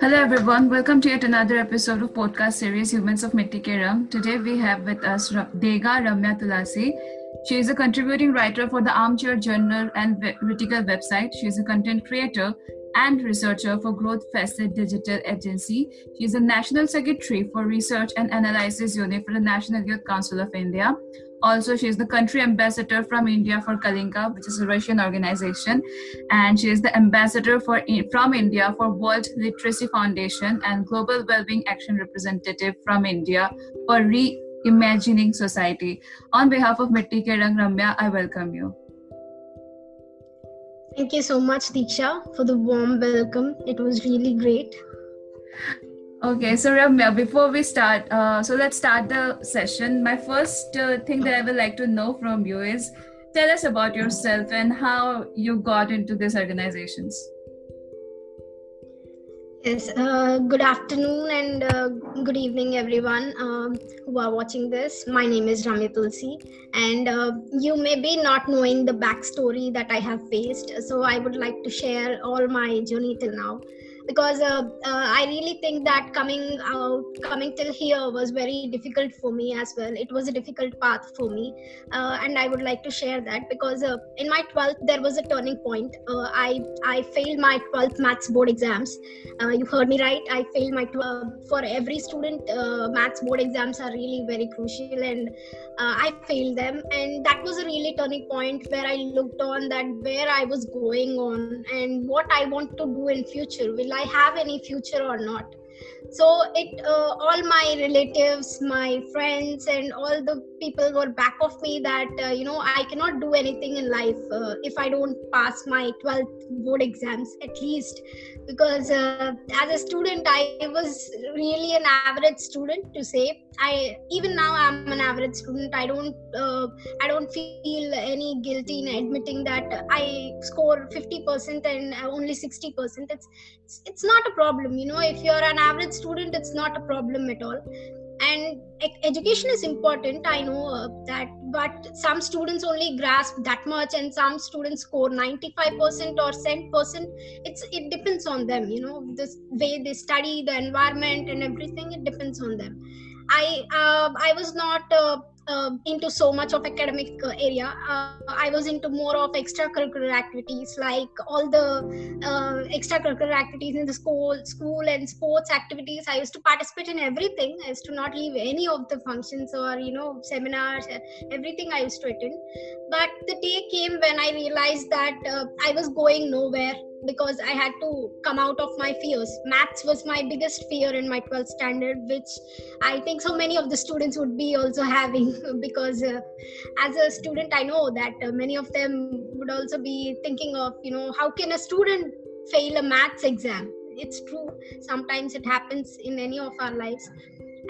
Hello everyone, welcome to yet another episode of podcast series Humans of Mitti Ke Today we have with us Dega Ramya Tulasi. She is a contributing writer for the Armchair Journal and Vertical website. She is a content creator and researcher for Growth Facet Digital Agency. She is a national secretary for research and analysis unit for the National Youth Council of India. Also, she is the country ambassador from India for Kalinka, which is a Russian organization, and she is the ambassador for from India for World Literary Foundation and Global Wellbeing Action representative from India for Reimagining Society. On behalf of Mitti Ke Ramya, I welcome you. Thank you so much, Diksha, for the warm welcome. It was really great. Okay, so Ramya, before we start, uh, so let's start the session. My first uh, thing that I would like to know from you is tell us about yourself and how you got into these organizations. Yes, uh, good afternoon and uh, good evening, everyone um, who are watching this. My name is Ramya Tulsi, and uh, you may be not knowing the backstory that I have faced. So, I would like to share all my journey till now because uh, uh, I really think that coming out, coming till here was very difficult for me as well. It was a difficult path for me, uh, and I would like to share that because uh, in my 12th there was a turning point. Uh, I I failed my 12th maths board exams. Uh, you heard me right. I failed my 12th. For every student, maths board exams are really very crucial, and I failed them, and that was a really turning point where I looked on that where I was going on and what I want to do in future. Will I have any future or not? so it uh, all my relatives my friends and all the people were back of me that uh, you know i cannot do anything in life uh, if i don't pass my 12th board exams at least. Because uh, as a student i was really an average student to say. I even now i'm an average student. I don't uh, i don't feel any guilty in admitting that i score 50% and only 60% it's it's not a problem you know. If you're an average student it's not a problem at all and education is important i know uh, that but some students only grasp that much and some students score 95% or 10% it's it depends on them you know the way they study the environment and everything it depends on them i uh, i was not uh, uh, into so much of academic uh, area. Uh, i was into more of extracurricular activities like all the uh, extracurricular activities in the school school and sports activities. I used to participate in everything. I used to not leave any of the functions or you know seminars everything i used to attend. But the day came when i realized that i was going nowhere because I had to come out of my fears. Maths was my biggest fear in my 12th standard, which I think so many of the students would be also having because uh, as a student, I know that uh, many of them would also be thinking of, you know, how can a student fail a maths exam? It's true. Sometimes it happens in any of our lives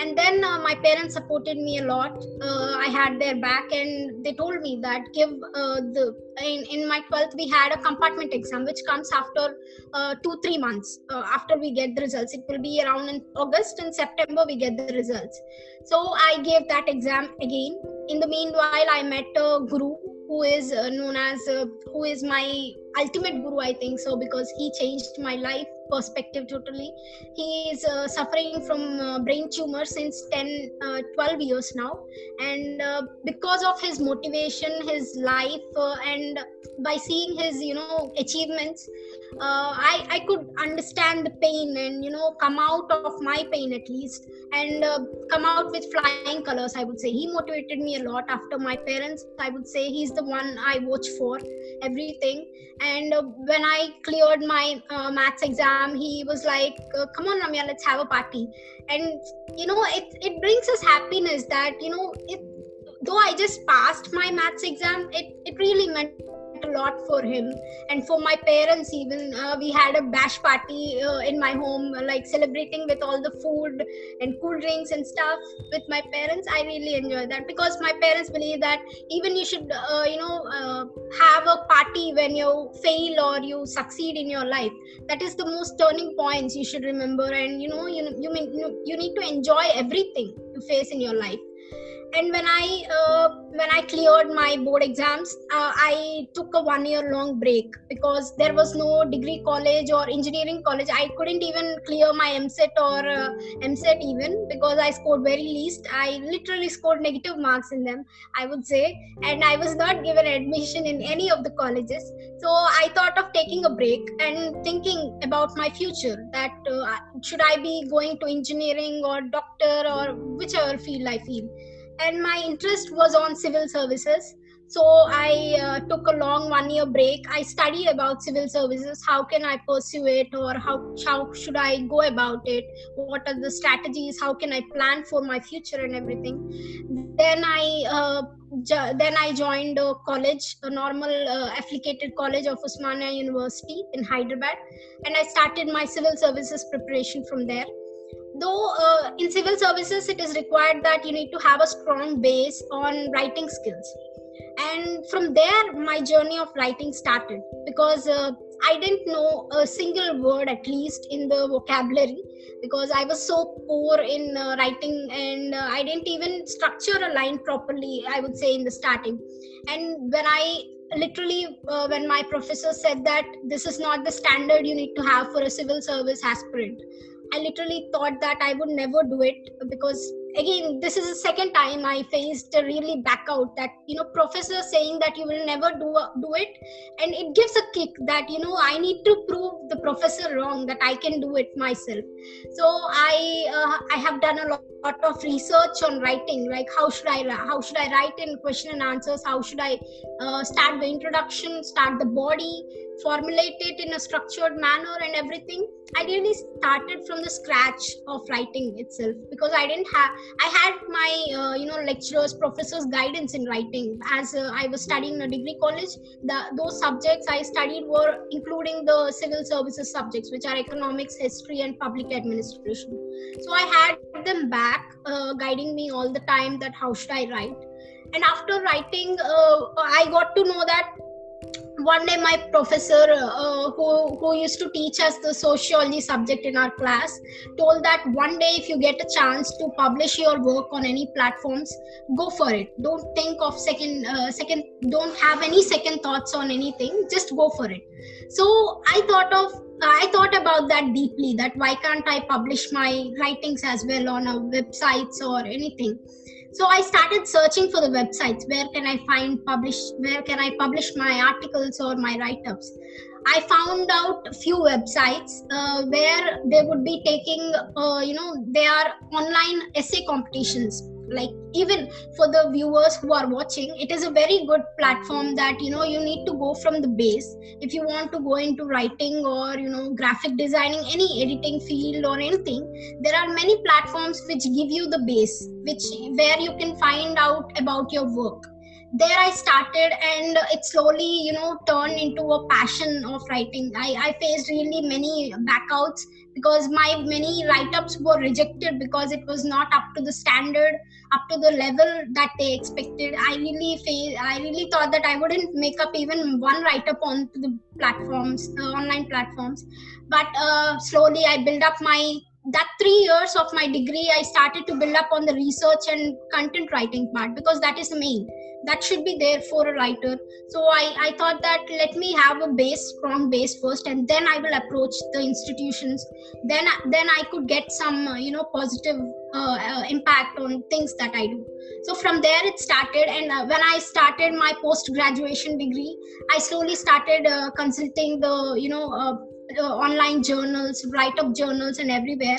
and then uh, my parents supported me a lot. Uh, i had their back and they told me that give uh, the in, in my 12th we had a compartment exam which comes after uh, two three months uh, after we get the results. It will be around in august and september we get the results. So i gave that exam again. In the meanwhile i met a guru who is uh, known as who is my ultimate guru i think so because he changed my life perspective totally. He is uh, suffering from uh, brain tumor since 10 uh, 12 years now. And uh, because of his motivation his life uh, and by seeing his you know achievements uh, I, I could understand the pain and you know come out of my pain at least and come out with flying colors i would say. He motivated me a lot after my parents. I would say he's the one i watch for everything and when i cleared my maths exam exam he was like uh, come on ramya let's have a party. And you know it, it brings us happiness that you know it, though i just passed my maths exam it, it really meant a lot for him. And for my parents even uh, we had a bash party uh, in my home like celebrating with all the food and cool drinks and stuff with my parents. I really enjoy that because my parents believe that even you should uh, you know uh, have a party when you fail or you succeed in your life. That is the most turning points you should remember. And you know you you, mean, you, you need to enjoy everything you face in your life and when i uh, when i cleared my board exams uh, i took a one year long break because there was no degree college or engineering college. I couldn't even clear my EAMCET or uh, EAMCET even because i scored very least. I literally scored negative marks in them i would say. And i was not given admission in any of the colleges. So i thought of taking a break and thinking about my future that uh, should i be going to engineering or doctor or whichever field i feel and my interest was on civil services. So i uh, took a long one year break. I studied about civil services. How can i pursue it or how how should i go about it? What are the strategies? How can i plan for my future and everything? Then i uh, jo- then i joined a college a normal uh, affiliated college of osmania university in hyderabad. And i started my civil services preparation from there though uh, in civil services it is required that you need to have a strong base on writing skills. And from there my journey of writing started because uh, i didn't know a single word at least in the vocabulary because i was so poor in uh, writing and uh, i didn't even structure a line properly i would say in the starting. And when i literally uh, when my professor said that this is not the standard you need to have for a civil service aspirant I literally thought that I would never do it because again this is the second time i faced a really back out that you know professor saying that you will never do do it. And it gives a kick that you know i need to prove the professor wrong that i can do it myself. So i uh, i have done a lot, lot of research on writing like how should i how should i write in question and answers? How should i uh, start the introduction start the body formulate it in a structured manner and everything i really started from the scratch of writing itself because i didn't have I had my uh, you know lecturers, professors' guidance in writing. As uh, I was studying in a degree college, the those subjects I studied were including the civil services subjects, which are economics, history, and public administration. So I had them back, uh, guiding me all the time that how should I write. And after writing, uh, I got to know that one day my professor uh, who, who used to teach us the sociology subject in our class told that one day if you get a chance to publish your work on any platforms go for it. Don't think of second uh, second don't have any second thoughts on anything just go for it. So i thought of i thought about that deeply that why can't i publish my writings as well on a websites or anything so i started searching for the websites. Where can i find publish where can i publish my articles or my write-ups? I found out a few websites uh, where they would be taking uh, you know they are online essay competitions like even for the viewers who are watching it is a very good platform that you know you need to go from the base. If you want to go into writing or you know graphic designing any editing field or anything there are many platforms which give you the base which where you can find out about your work. There i started and it slowly you know turned into a passion of writing. I, I faced really many backouts because my many write-ups were rejected because it was not up to the standard up to the level that they expected. I really failed i really thought that i wouldn't make up even one write-up on the platforms uh, online platforms. But uh, slowly i built up my that three years of my degree i started to build up on the research and content writing part because that is the main. That should be there for a writer. So i i thought that let me have a base strong base first and then i will approach the institutions. Then then i could get some uh, you know positive uh, uh, impact on things that i do. So from there it started and uh, when i started my post graduation degree i slowly started uh, consulting the you know uh, online journals write up journals and everywhere.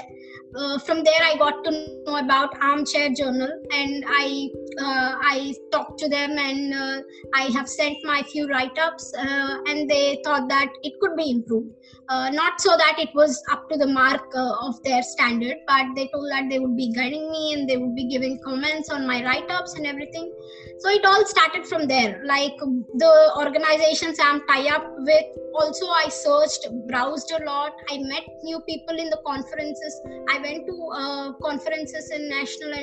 Uh, from there i got to know about armchair journal and i uh, i talked to them and uh, i have sent my few write-ups uh, and they thought that it could be improved. Uh, not so that it was up to the mark uh, of their standard but they told that they would be guiding me and they would be giving comments on my write-ups and everything. So it all started from there. Like the organizations i'm tie up with also i searched browsed a lot. I met new people in the conferences. I went to uh, conferences in national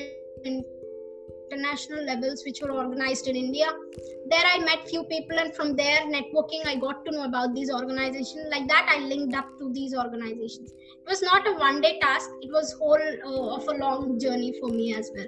and international levels which were organized in india. There i met few people and from there networking i got to know about these organizations. Like that i linked up to these organizations. It was not a one day task. It was whole uh, of a long journey for me as well.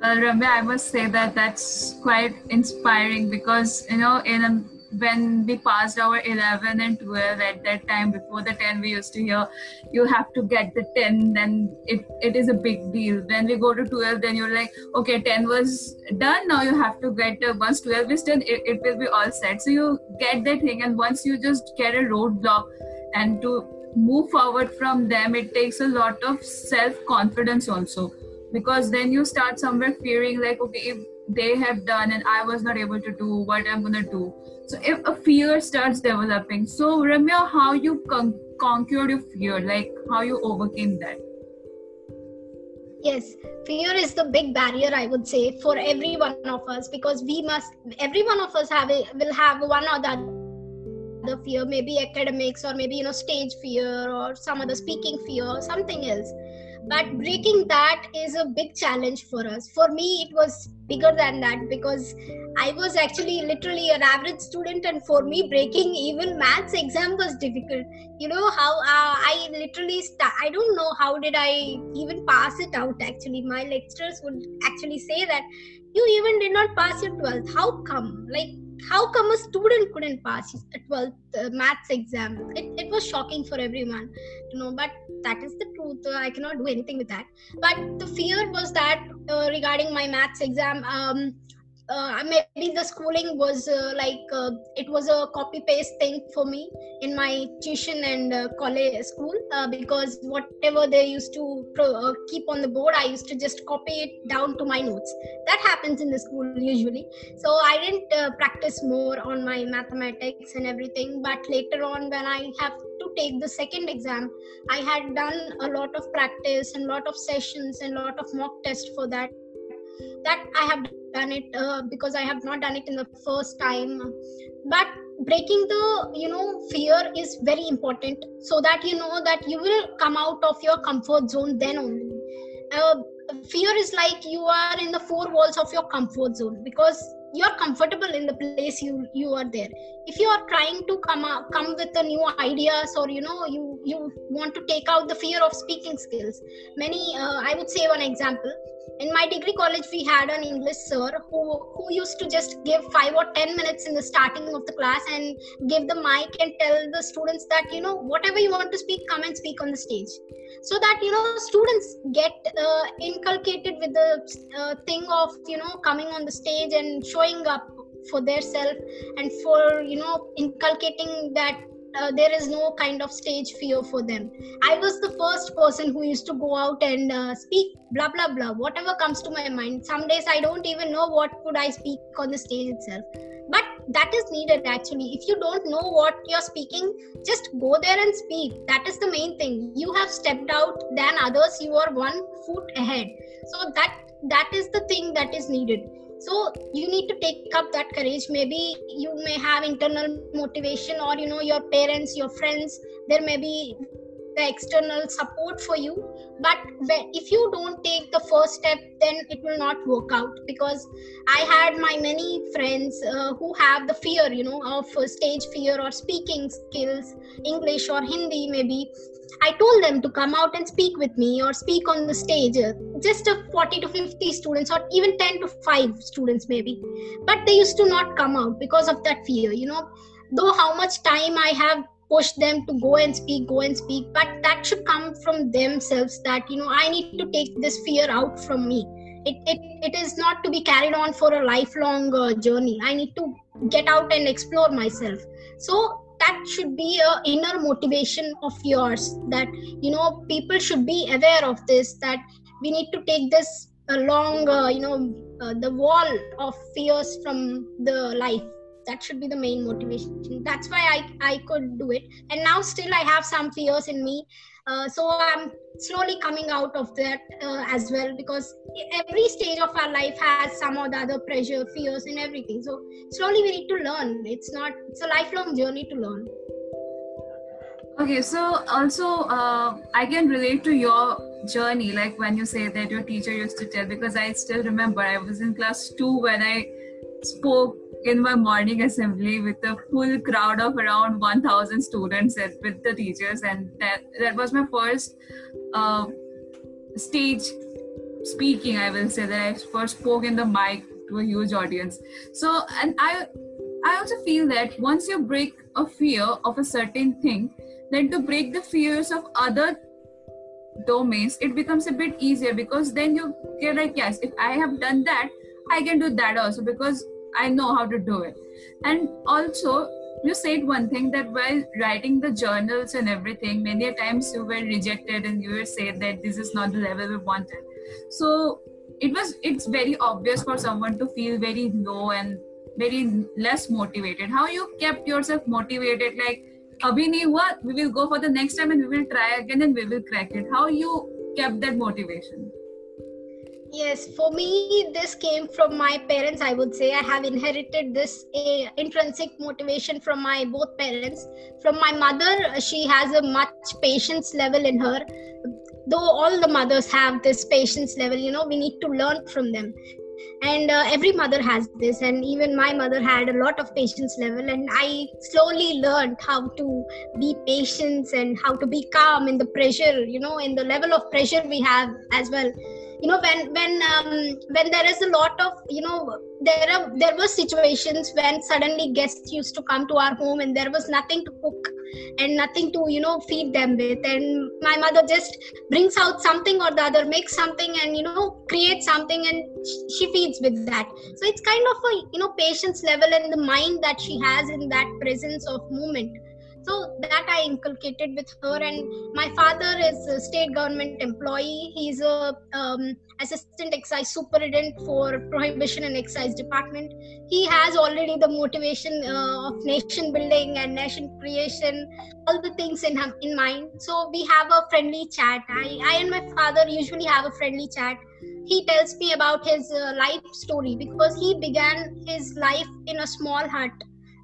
Well, Ramya, I must say that that's quite inspiring because you know, in a, when we passed our 11 and 12 at that time before the 10 we used to hear you have to get the 10 then it, it is a big deal. When we go to 12 then you're like okay 10 was done now you have to get uh, once 12 is done it, it will be all set. So you get that thing and once you just get a roadblock and to move forward from them it takes a lot of self confidence also because then you start somewhere fearing like okay if they have done and i was not able to do what i'm gonna do. So if a fear starts developing so ramya how you con- conquered your fear? Like how you overcame that? Yes fear is the big barrier i would say for every one of us because we must every one of us have will have one or the other fear maybe academics or maybe you know stage fear or some other speaking fear or something else but breaking that is a big challenge for us. For me it was bigger than that because i was actually literally an average student and for me breaking even maths exam was difficult. You know how uh, i literally st- i don't know how did i even pass it out actually. My lecturers would actually say that you even did not pass your 12th how come? Like how come a student couldn't pass a 12th uh, maths exam? It, it was shocking for everyone you know but that is the truth. Uh, i cannot do anything with that. But the fear was that uh, regarding my maths exam um, uh, maybe the schooling was uh, like uh, it was a copy paste thing for me in my tuition and uh, college school uh, because whatever they used to pro- uh, keep on the board i used to just copy it down to my notes. That happens in the school usually. So i didn't practice more on my mathematics and everything but later on when i have to take the second exam i had done a lot of practice and lot of sessions and lot of mock tests for that that i have done it uh, because i have not done it in the first time. But breaking the you know fear is very important so that you know that you will come out of your comfort zone then only. Uh, fear is like you are in the four walls of your comfort zone because you are comfortable in the place you you are there. If you are trying to come up, come with the new ideas or you know you you want to take out the fear of speaking skills. Many uh, i would say one example in my degree college we had an english sir who who used to just give 5 or 10 minutes in the starting of the class and give the mic and tell the students that you know whatever you want to speak come and speak on the stage. So that you know students get uh, inculcated with the uh, thing of you know coming on the stage and showing up for their self and for you know inculcating that uh, there is no kind of stage fear for them. I was the first person who used to go out and uh, speak blah blah blah whatever comes to my mind. Some days i don't even know what could i speak on the stage itself. But that is needed actually. If you don't know what you're speaking just go there and speak. That is the main thing. You have stepped out than others. You are one foot ahead. So that that is the thing that is needed so you need to take up that courage. Maybe you may have internal motivation or you know your parents your friends there may be the external support for you. But if you don't take the first step then it will not work out. Because i had my many friends uh, who have the fear you know of uh, stage fear or speaking skills english or hindi maybe I told them to come out and speak with me or speak on the stage, just a 40 to 50 students or even 10 to 5 students maybe. But they used to not come out because of that fear, you know. Though how much time I have pushed them to go and speak, go and speak, but that should come from themselves that, you know, I need to take this fear out from me. It, it, it is not to be carried on for a lifelong uh, journey. I need to get out and explore myself. So that should be a inner motivation of yours that you know people should be aware of this that we need to take this along uh, you know uh, the wall of fears from the life. That should be the main motivation. That's why i i could do it. And now still i have some fears in me uh, so i'm slowly coming out of that uh, as well because every stage of our life has some or the other pressure fears and everything. So slowly we need to learn. It's not it's a lifelong journey to learn. Okay so also uh, i can relate to your journey like when you say that your teacher used to tell because i still remember i was in class 2 when i spoke in my morning assembly with a full crowd of around 1000 students and with the teachers and that that was my first uh, stage speaking i will say that i first spoke in the mic to a huge audience. So and i i also feel that once you break a fear of a certain thing then to break the fears of other domains it becomes a bit easier because then you get like yes if i have done that i can do that also because i know how to do it. And also you said one thing that while writing the journals and everything many times you were rejected and you were said that this is not the level we wanted. So it was it's very obvious for someone to feel very low and very less motivated. How you kept yourself motivated like abhi hua we will go for the next time and we will try again and we will crack it. How you kept that motivation yes for me this came from my parents i would say. I have inherited this uh, intrinsic motivation from my both parents. From my mother she has a much patience level in her. Though all the mothers have this patience level you know we need to learn from them. And uh, every mother has this and even my mother had a lot of patience level and i slowly learned how to be patient and how to be calm in the pressure you know in the level of pressure we have as well you know when when um, when there is a lot of you know there are there were situations when suddenly guests used to come to our home and there was nothing to cook and nothing to you know feed them with. And my mother just brings out something or the other makes something and you know creates something and she feeds with that. So it's kind of a you know patience level and the mind that she has in that presence of movement so that i inculcated with her and my father is a state government employee. He's a um, assistant excise superintendent for prohibition and excise department. He has already the motivation uh, of nation building and nation creation all the things in him in mind. So we have a friendly chat. I, I and my father usually have a friendly chat. He tells me about his uh, life story because he began his life in a small hut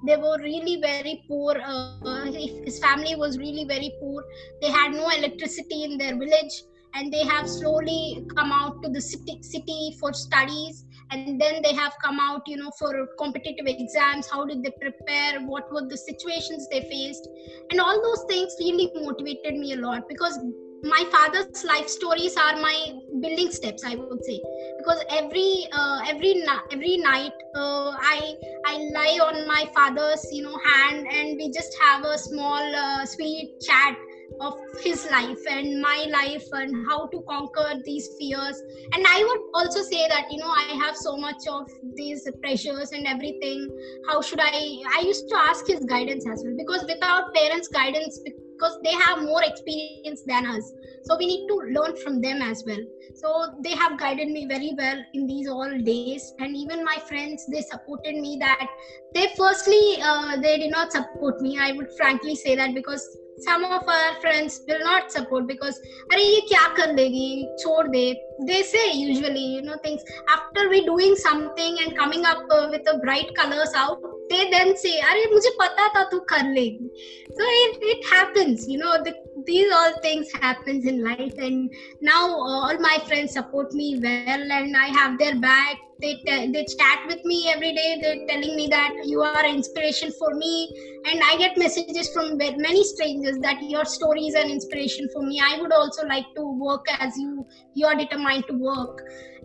they were really very poor uh, his family was really very poor they had no electricity in their village and they have slowly come out to the city, city for studies and then they have come out you know for competitive exams how did they prepare what were the situations they faced and all those things really motivated me a lot because my father's life stories are my building steps i would say. Because every uh, every every night uh, i i lie on my father's you know hand and we just have a small uh, sweet chat of his life and my life and how to conquer these fears. And i would also say that you know i have so much of these pressures and everything. How should i i used to ask his guidance as well because without parents guidance because they have more experience than us. So we need to learn from them as well. So they have guided me very well in these all days. And even my friends they supported me that they firstly uh, they did not support me. I would frankly say that because some of our friends will not support because are ye kya kar degi chhod de they say usually you know things. After we doing something and coming up uh, with the bright colors out they then say अरे मुझे पता था तू कर लेगी so it, it happens you know the, these all things happens in life and now uh, all my friends support me well and I have their back they t- they chat with me every day they're telling me that you are an inspiration for me and i get messages from many strangers that your story is an inspiration for me i would also like to work as you you are determined to work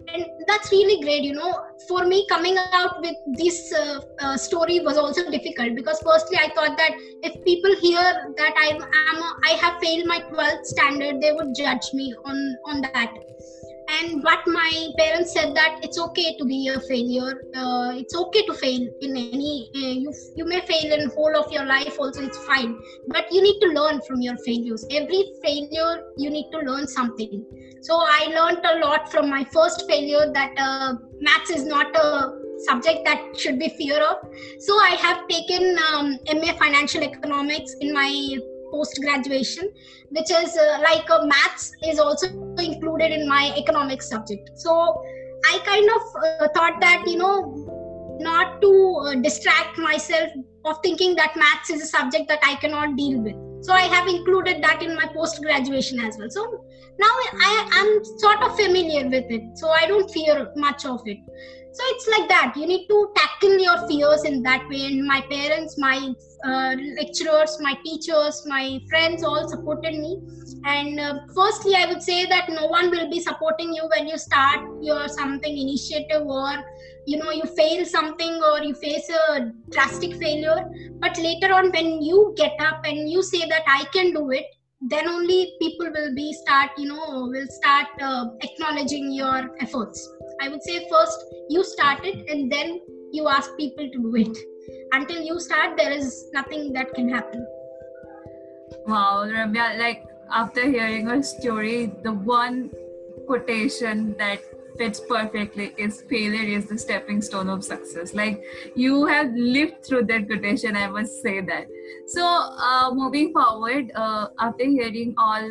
and that's really great you know. For me coming out with this uh, uh, story was also difficult because firstly i thought that if people hear that i am i have failed my 12th standard they would judge me on on that and but my parents said that it's okay to be a failure. Uh, it's okay to fail in any uh, you you may fail in whole of your life also it's fine. But you need to learn from your failures. Every failure you need to learn something. So i learned a lot from my first failure that uh, maths is not a subject that should be fear of. So i have taken um, ma financial economics in my post graduation which is uh, like uh, maths is also included in my economics subject. So i kind of uh, thought that you know not to uh, distract myself of thinking that maths is a subject that i cannot deal with. So i have included that in my post graduation as well. So now i am sort of familiar with it. So i don't fear much of it so it's like that. You need to tackle your fears in that way. And my parents my uh, lecturers my teachers my friends all supported me. And uh, firstly i would say that no one will be supporting you when you start your something initiative or you know you fail something or you face a drastic failure. But later on when you get up and you say that i can do it then only people will be start you know will start uh, acknowledging your efforts. I would say first you start it and then you ask people to do it. Until you start there is nothing that can happen. Wow ramya like after hearing her story the one quotation that fits perfectly is failure is the stepping stone of success. Like you have lived through that quotation i must say that. So uh, moving forward uh, after hearing all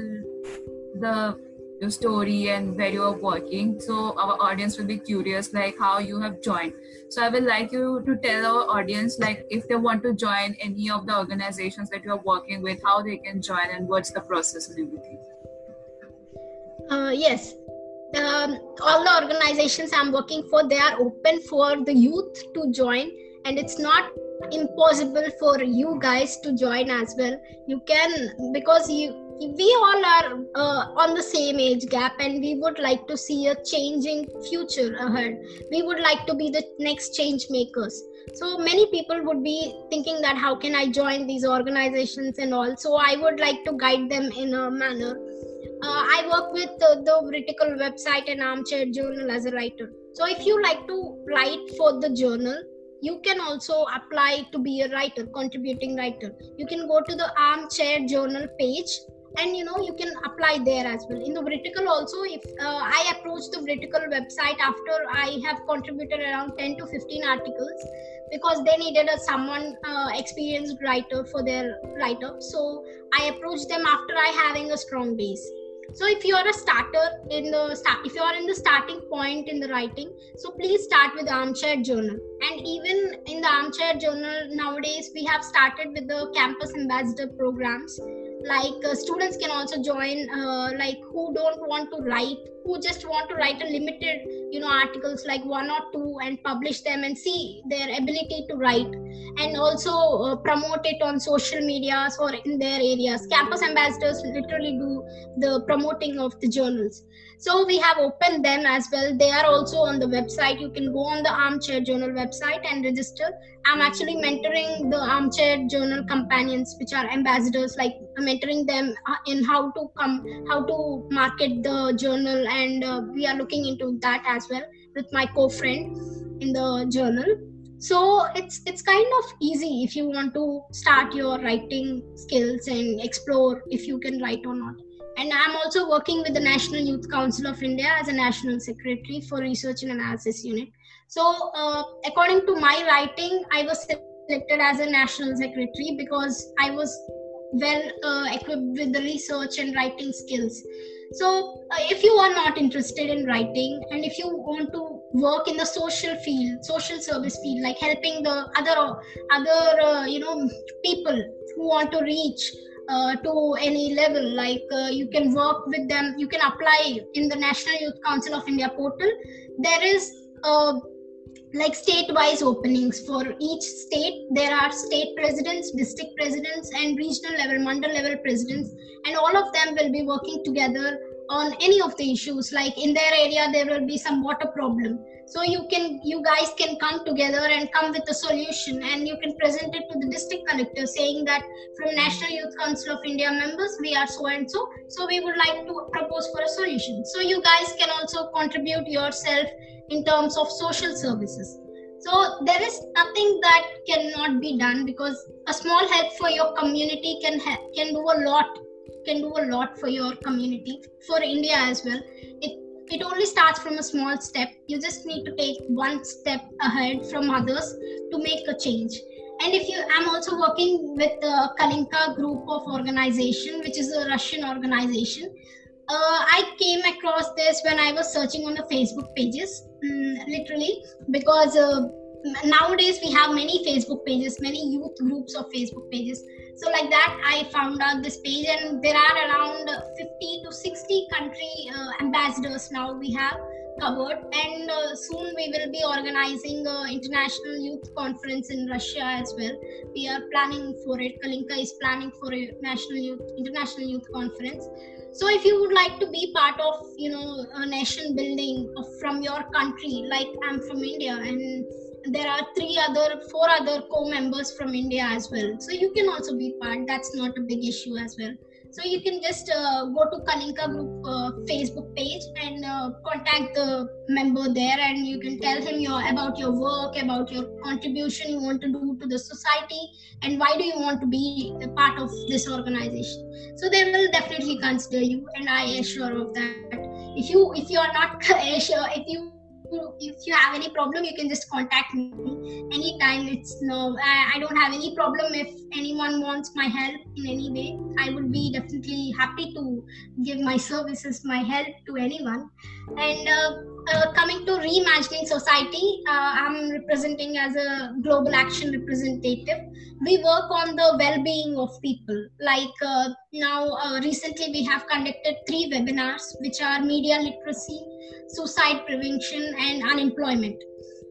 the your story and where you are working so our audience will be curious like how you have joined. So i would like you to tell our audience like if they want to join any of the organizations that you are working with how they can join and what's the process and everything? Uh, yes um, all the organizations i'm working for they are open for the youth to join and it's not impossible for you guys to join as well. You can because you we all are uh, on the same age gap and we would like to see a changing future ahead. We would like to be the next change makers. So many people would be thinking that how can i join these organizations? And all so i would like to guide them in a manner uh, I work with uh, the Vertical website and Armchair Journal as a writer. So if you like to write for the journal, you can also apply to be a writer, contributing writer. You can go to the Armchair Journal page and you know you can apply there as well in the vertical also if uh, i approach the vertical website after i have contributed around 10 to 15 articles because they needed a someone uh, experienced writer for their write up so i approached them after i having a strong base so if you are a starter in the start if you are in the starting point in the writing so please start with armchair journal. And even in the armchair journal nowadays we have started with the campus ambassador programs. Like uh, students can also join uh, like who don't want to write who just want to write a limited you know articles like one or two and publish them and see their ability to write and also uh, promote it on social medias or in their areas. Campus ambassadors literally do the promoting of the journals. So we have opened them as well. They are also on the website. You can go on the armchair journal website and register. I'm actually mentoring the armchair journal companions which are ambassadors like I'm mentoring them uh, in how to come how to market the journal and uh, we are looking into that as well with my co-friend in the journal so it's it's kind of easy if you want to start your writing skills and explore if you can write or not. And i'm also working with the national youth council of india as a national secretary for research and analysis unit. So uh, according to my writing i was selected as a national secretary because i was well uh, equipped with the research and writing skills. So uh, if you are not interested in writing and if you want to work in the social field social service field like helping the other other uh, you know people who want to reach uh, to any level. Like uh, you can work with them you can apply in the national youth council of india portal. There is uh, like state wise openings for each state. There are state presidents district presidents and regional level mandal level presidents and all of them will be working together on any of the issues like in their area there will be some water problem. So you can you guys can come together and come with a solution and you can present it to the district collector saying that from national youth council of india members we are so and so so we would like to propose for a solution. So you guys can also contribute yourself in terms of social services. So there is nothing that cannot be done because a small help for your community can ha- can do a lot can do a lot for your community for india as well. It it only starts from a small step. You just need to take one step ahead from others to make a change. And if you i'm also working with the kalinka group of organization which is a russian organization. Uh, I came across this when I was searching on the Facebook pages, mm, literally, because uh, nowadays we have many Facebook pages, many youth groups of Facebook pages. So, like that, I found out this page, and there are around 50 to 60 country uh, ambassadors now we have covered. And uh, soon we will be organizing an international youth conference in russia as well. We are planning for it. Kalinka is planning for a national youth international youth conference. So if you would like to be part of you know a nation building from your country like i'm from india and there are three other four other co-members from india as well so you can also be part that's not a big issue as well so you can just uh, go to Kalinka Group uh, Facebook page and uh, contact the member there, and you can tell him your about your work, about your contribution you want to do to the society, and why do you want to be a part of this organization. So they will definitely consider you, and I assure of that. If you if you are not sure if you if you have any problem you can just contact me anytime. It's no I, I, don't have any problem if anyone wants my help in any way. I would be definitely happy to give my services my help to anyone. And uh, uh, coming to reimagining society uh, i'm representing as a global action representative. We work on the well-being of people. Like uh, now uh, recently we have conducted three webinars which are media literacy suicide prevention and unemployment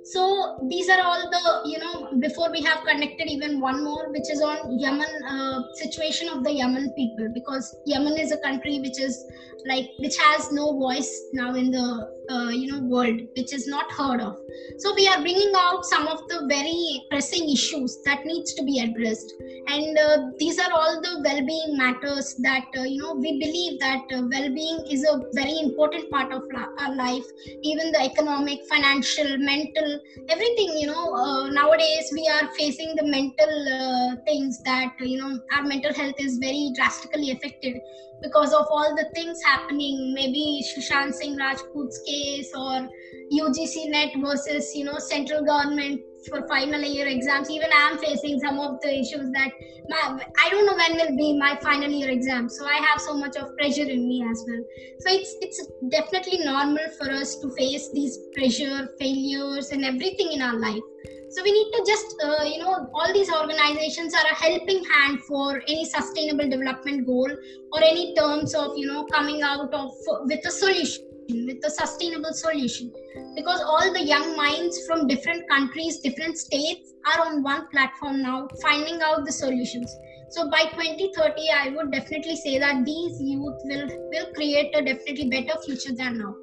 so these are all the you know before we have connected even one more which is on yemen uh, situation of the yemen people because yemen is a country which is like which has no voice now in the uh, you know world which is not heard of. So we are bringing out some of the very pressing issues that needs to be addressed. And uh, these are all the well-being matters that uh, you know we believe that uh, well-being is a very important part of our life even the economic financial mental everything you know uh, nowadays we are facing the mental uh, things that you know our mental health is very drastically affected because of all the things happening. Maybe Sushant Singh Rajput's case or UGC net versus you know central government for final year exams. Even i am facing some of the issues that my, i don't know when will be my final year exam. So i have so much of pressure in me as well. So it's it's definitely normal for us to face these pressure failures and everything in our life. So we need to just uh, you know all these organizations are a helping hand for any sustainable development goal or any terms of you know coming out of with a solution with a sustainable solution because all the young minds from different countries different states are on one platform now finding out the solutions. So by 2030 i would definitely say that these youth will will create a definitely better future than now.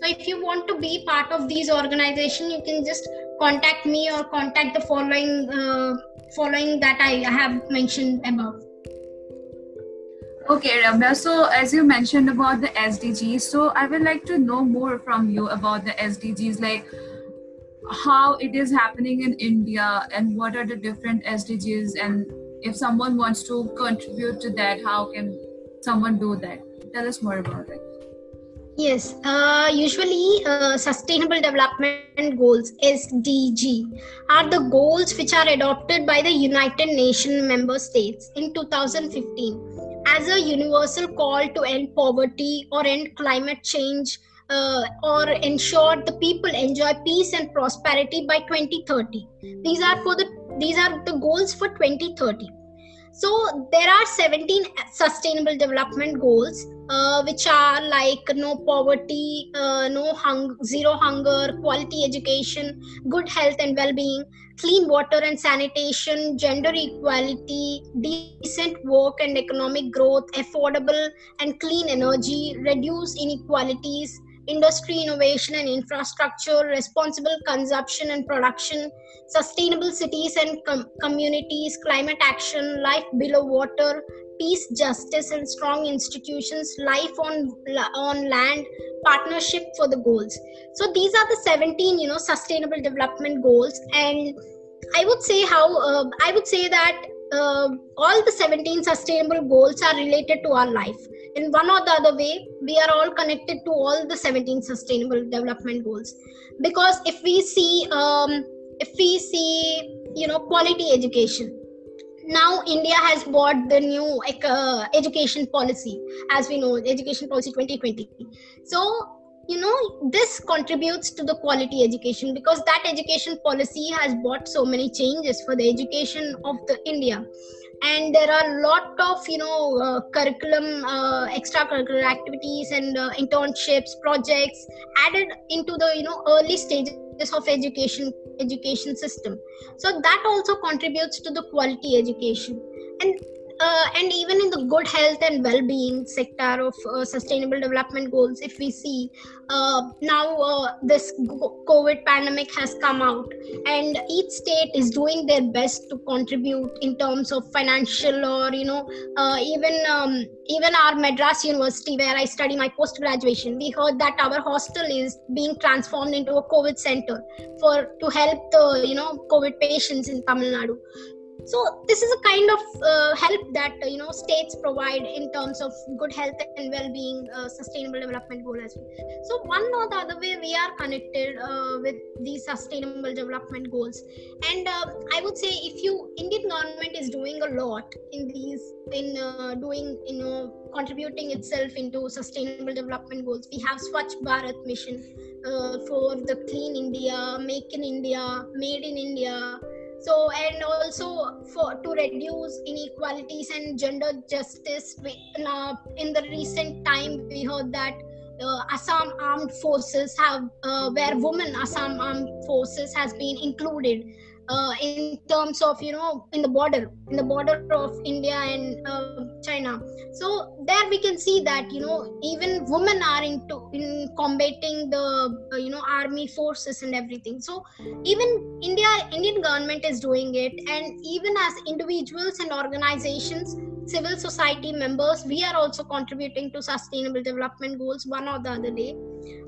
So if you want to be part of these organization you can just contact me or contact the following uh, following that i have mentioned above Okay, Ramya. So, as you mentioned about the SDGs, so I would like to know more from you about the SDGs, like how it is happening in India and what are the different SDGs, and if someone wants to contribute to that, how can someone do that? Tell us more about it. Yes, uh, usually uh, Sustainable Development Goals (SDG) are the goals which are adopted by the United Nations member states in 2015 as a universal call to end poverty or end climate change uh, or ensure the people enjoy peace and prosperity by 2030 these are for the these are the goals for 2030 so there are 17 sustainable development goals uh, which are like no poverty, uh, no hung, zero hunger, quality education, good health and well-being, clean water and sanitation, gender equality, decent work and economic growth, affordable and clean energy, reduce inequalities, industry innovation and infrastructure, responsible consumption and production, sustainable cities and com- communities, climate action, life below water, peace, justice, and strong institutions, life on on land, partnership for the goals. So these are the 17, you know, sustainable development goals, and I would say how uh, I would say that uh, all the 17 sustainable goals are related to our life. In one or the other way, we are all connected to all the 17 sustainable development goals. Because if we see, um, if we see, you know, quality education, now India has bought the new uh, education policy, as we know, education policy 2020. So you know this contributes to the quality education because that education policy has brought so many changes for the education of the india and there are a lot of you know uh, curriculum uh, extracurricular activities and uh, internships projects added into the you know early stages of education education system. So that also contributes to the quality education. And uh, and even in the good health and well-being sector of uh, sustainable development goals if we see uh, now uh, this covid pandemic has come out and each state is doing their best to contribute in terms of financial or you know uh, even um, even our madras university where i study my post graduation we heard that our hostel is being transformed into a covid center for to help the you know covid patients in tamil nadu so this is a kind of uh, help that uh, you know states provide in terms of good health and well-being uh, sustainable development goal as well. So one or the other way we are connected uh, with these sustainable development goals. And uh, i would say if you indian government is doing a lot in these in uh, doing you know contributing itself into sustainable development goals we have swachh bharat mission for the clean india make in india made in india so and also for to reduce inequalities and gender justice in, uh, in the recent time we heard that uh, Assam Armed Forces have, uh, where women Assam Armed Forces has been included uh, in terms of you know in the border in the border of india and uh, china. So there we can see that you know even women are into in combating the uh, you know army forces and everything. So even india indian government is doing it. And even as individuals and organizations civil society members we are also contributing to sustainable development goals one or the other day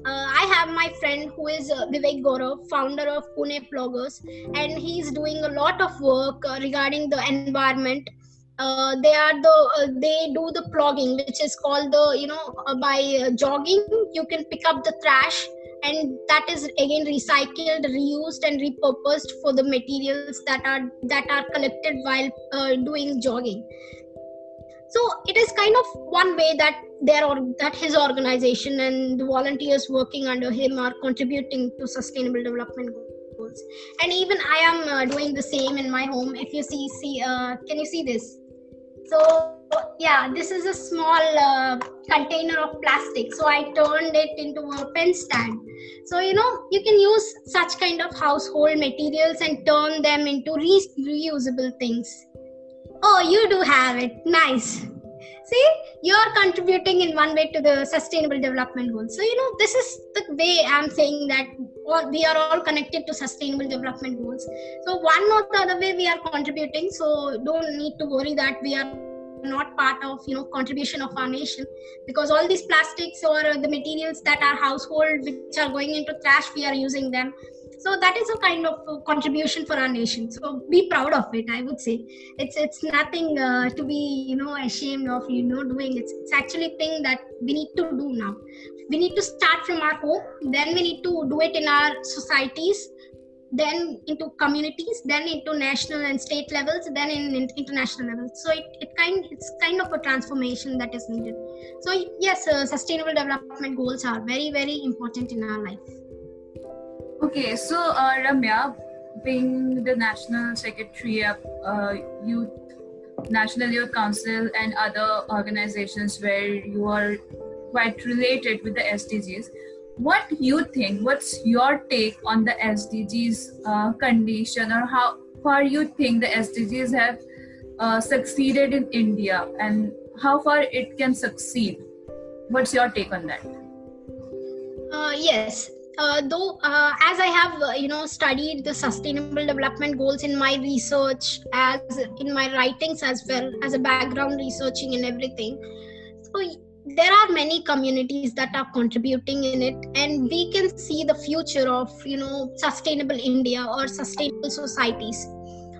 uh, I have my friend who is uh, Vivek Gaurav, founder of Pune Ploggers and he's doing a lot of work uh, regarding the environment. Uh, they are the uh, they do the plogging, which is called the you know uh, by jogging you can pick up the trash, and that is again recycled, reused, and repurposed for the materials that are that are collected while doing jogging so it is kind of one way that there or that his organization and the volunteers working under him are contributing to sustainable development goals. And even i am uh, doing the same in my home. If you see see uh, can you see this? So yeah this is a small uh, container of plastic. So i turned it into a pen stand. So you know you can use such kind of household materials and turn them into re- reusable things Oh, you do have it. Nice. See, you're contributing in one way to the sustainable development goals. So, you know, this is the way I'm saying that all, we are all connected to sustainable development goals. So, one or the other way we are contributing. So, don't need to worry that we are not part of you know contribution of our nation because all these plastics or the materials that are household which are going into trash we are using them so that is a kind of contribution for our nation. So be proud of it i would say. It's it's nothing uh, to be you know ashamed of you know doing. It's, it's actually thing that we need to do now. We need to start from our home. Then we need to do it in our societies then into communities then into national and state levels then in, in international levels. So it, it kind it's kind of a transformation that is needed. So yes uh, sustainable development goals are very very important in our life Okay, so uh, Ramya, being the national secretary of uh, youth, National Youth Council, and other organizations where you are quite related with the SDGs, what you think? What's your take on the SDGs uh, condition, or how far you think the SDGs have uh, succeeded in India, and how far it can succeed? What's your take on that? Uh, yes, uh, though uh, as i have uh, you know studied the sustainable development goals in my research as in my writings as well as a background researching and everything so there are many communities that are contributing in it and we can see the future of you know sustainable india or sustainable societies.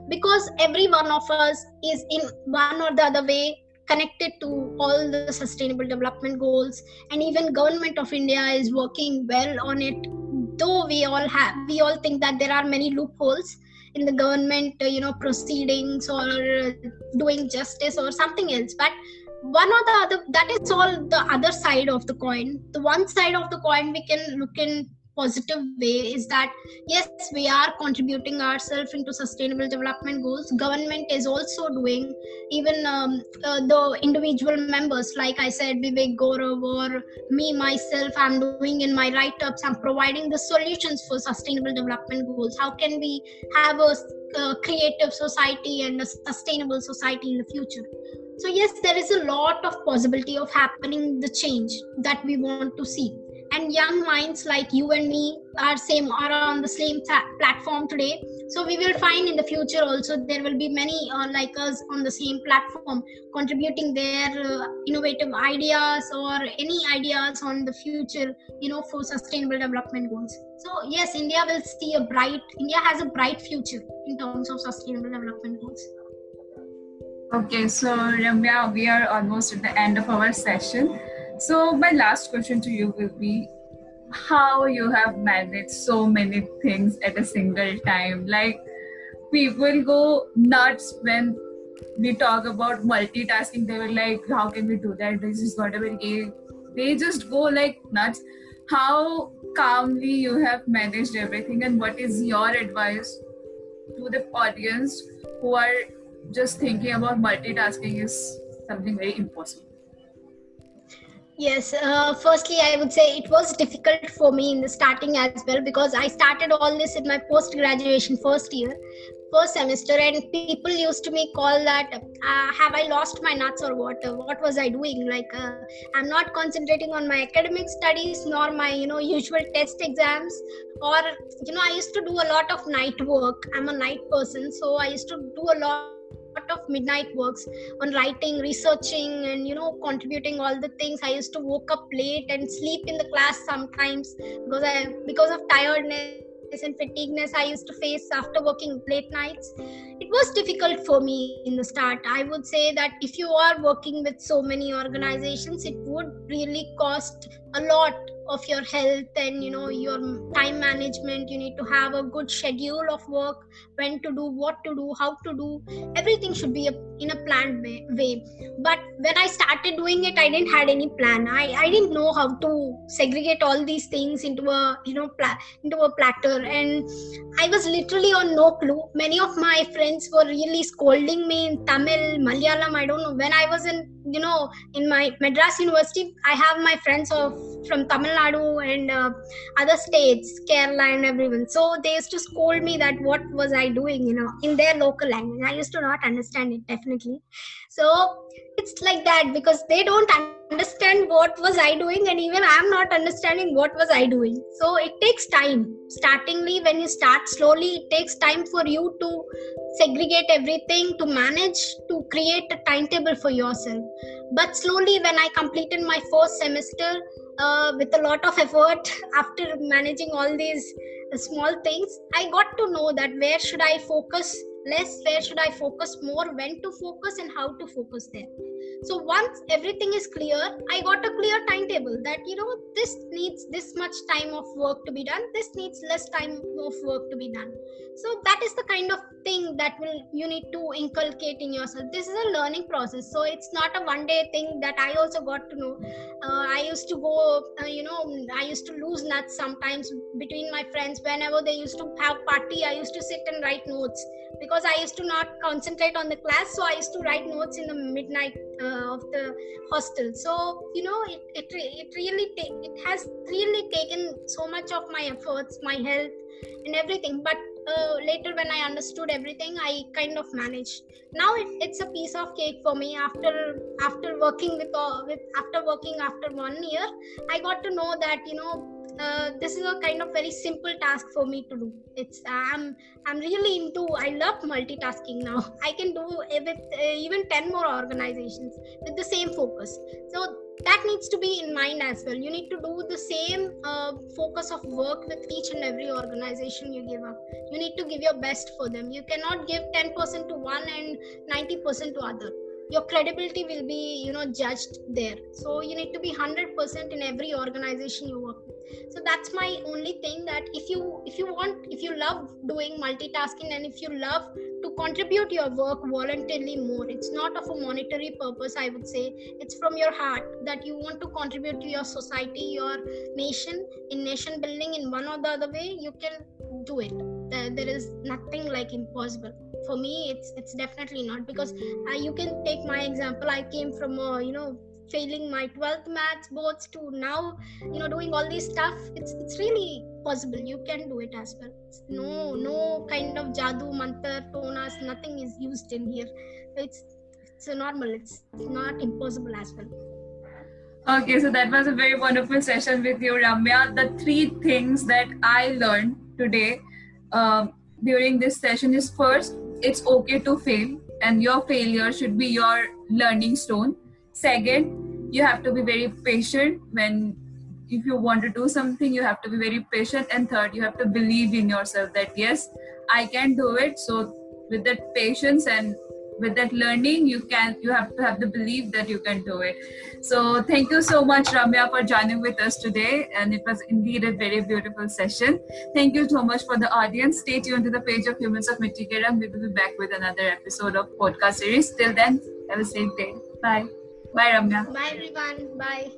Because every one of us is in one or the other way connected to all the sustainable development goals. And even government of india is working well on it though we all have we all think that there are many loopholes in the government uh, you know proceedings or doing justice or something else. But one or the other that is all the other side of the coin. The one side of the coin we can look in positive way is that yes we are contributing ourselves into sustainable development goals. Government is also doing even um, uh, the individual members like i said vivek gaurav or me myself i'm doing in my write-ups i'm providing the solutions for sustainable development goals. How can we have a, a creative society and a sustainable society in the future? So yes there is a lot of possibility of happening the change that we want to see and young minds like you and me are same are on the same platform today. So we will find in the future also there will be many uh, like us on the same platform contributing their uh, innovative ideas or any ideas on the future you know for sustainable development goals. So yes india will see a bright india has a bright future in terms of sustainable development goals. Okay so ramya we are almost at the end of our session so my last question to you will be how you have managed so many things at a single time. Like people go nuts when we talk about multitasking. They were like, "How can we do that? This is not a very." They just go like nuts. How calmly you have managed everything, and what is your advice to the audience who are just thinking about multitasking is something very impossible? Yes, uh, firstly, I would say it was difficult for me in the starting as well because I started all this in my post graduation first year, first semester, and people used to me call that uh, have I lost my nuts or what? What was I doing? Like, uh, I'm not concentrating on my academic studies nor my you know usual test exams, or you know, I used to do a lot of night work. I'm a night person, so I used to do a lot lot of midnight works on writing researching and you know contributing all the things. I used to woke up late and sleep in the class sometimes because i because of tiredness and fatigueness i used to face after working late nights. It was difficult for me in the start. I would say that if you are working with so many organizations it would really cost a lot of your health and you know your time management. You need to have a good schedule of work when to do what to do how to do. Everything should be a, in a planned way, but when i started doing it i didn't had any plan. I i didn't know how to segregate all these things into a you know pla- into a platter. And i was literally on no clue. Many of my friends were really scolding me in tamil malayalam i don't know. When i was in you know in my madras university i have my friends of from tamil nadu and uh, other states kerala and everyone. So they used to scold me that what was i doing you know in their local language. I used to not understand it definitely so it's like that because they don't understand what was i doing and even i'm not understanding what was i doing. So it takes time. Startingly when you start slowly it takes time for you to segregate everything to manage to create a timetable for yourself. But slowly when i completed my first semester uh, with a lot of effort after managing all these small things i got to know that where should i focus less where should i focus more when to focus and how to focus there so once everything is clear i got a clear timetable that you know this needs this much time of work to be done. This needs less time of work to be done. So that is the kind of thing that will you need to inculcate in yourself. This is a learning process. So it's not a one day thing that i also got to know. Uh, i used to go uh, you know i used to lose nuts sometimes between my friends whenever they used to have party. I used to sit and write notes because i used to not concentrate on the class. So i used to write notes in the midnight uh, of the hostel. So you know it it, it really ta- it has really taken so much of my efforts my health and everything. But uh, later when i understood everything i kind of managed. Now it, it's a piece of cake for me. After after working with uh, with after working after one year i got to know that you know uh, this is a kind of very simple task for me to do. It's i'm i'm really into i love multitasking now. I can do with uh, even 10 more organizations with the same focus. So that needs to be in mind as well. You need to do the same uh, focus of work with each and every organization you give up. You need to give your best for them. You cannot give 10% to one and 90% to other. Your credibility will be you know judged there. So you need to be 100% in every organization you work with so that's my only thing that if you if you want if you love doing multitasking and if you love to contribute your work voluntarily more it's not of a monetary purpose i would say. It's from your heart that you want to contribute to your society your nation in nation building in one or the other way you can do it. There, there is nothing like impossible. For me it's it's definitely not because uh, you can take my example. I came from a you know failing my 12th maths boards to now you know doing all this stuff it's it's really possible. You can do it as well. No no kind of jadoo mantra tonas nothing is used in here. It's it's normal. It's not impossible as well. Okay so that was a very wonderful session with you ramya. The three things that i learned today um, during this session is first it's okay to fail and your failure should be your learning stone second you have to be very patient. When if you want to do something you have to be very patient. And third you have to believe in yourself that yes i can do it. So with that patience and with that learning you can you have to have the belief that you can do it. So thank you so much ramya for joining with us today. And it was indeed a very beautiful session. Thank you so much for the audience. Stay tuned to the page of humans of Mitti ke Rang. we will be back with another episode of podcast series. Till then have a safe day. Bye bye ramya. Bye everyone. Bye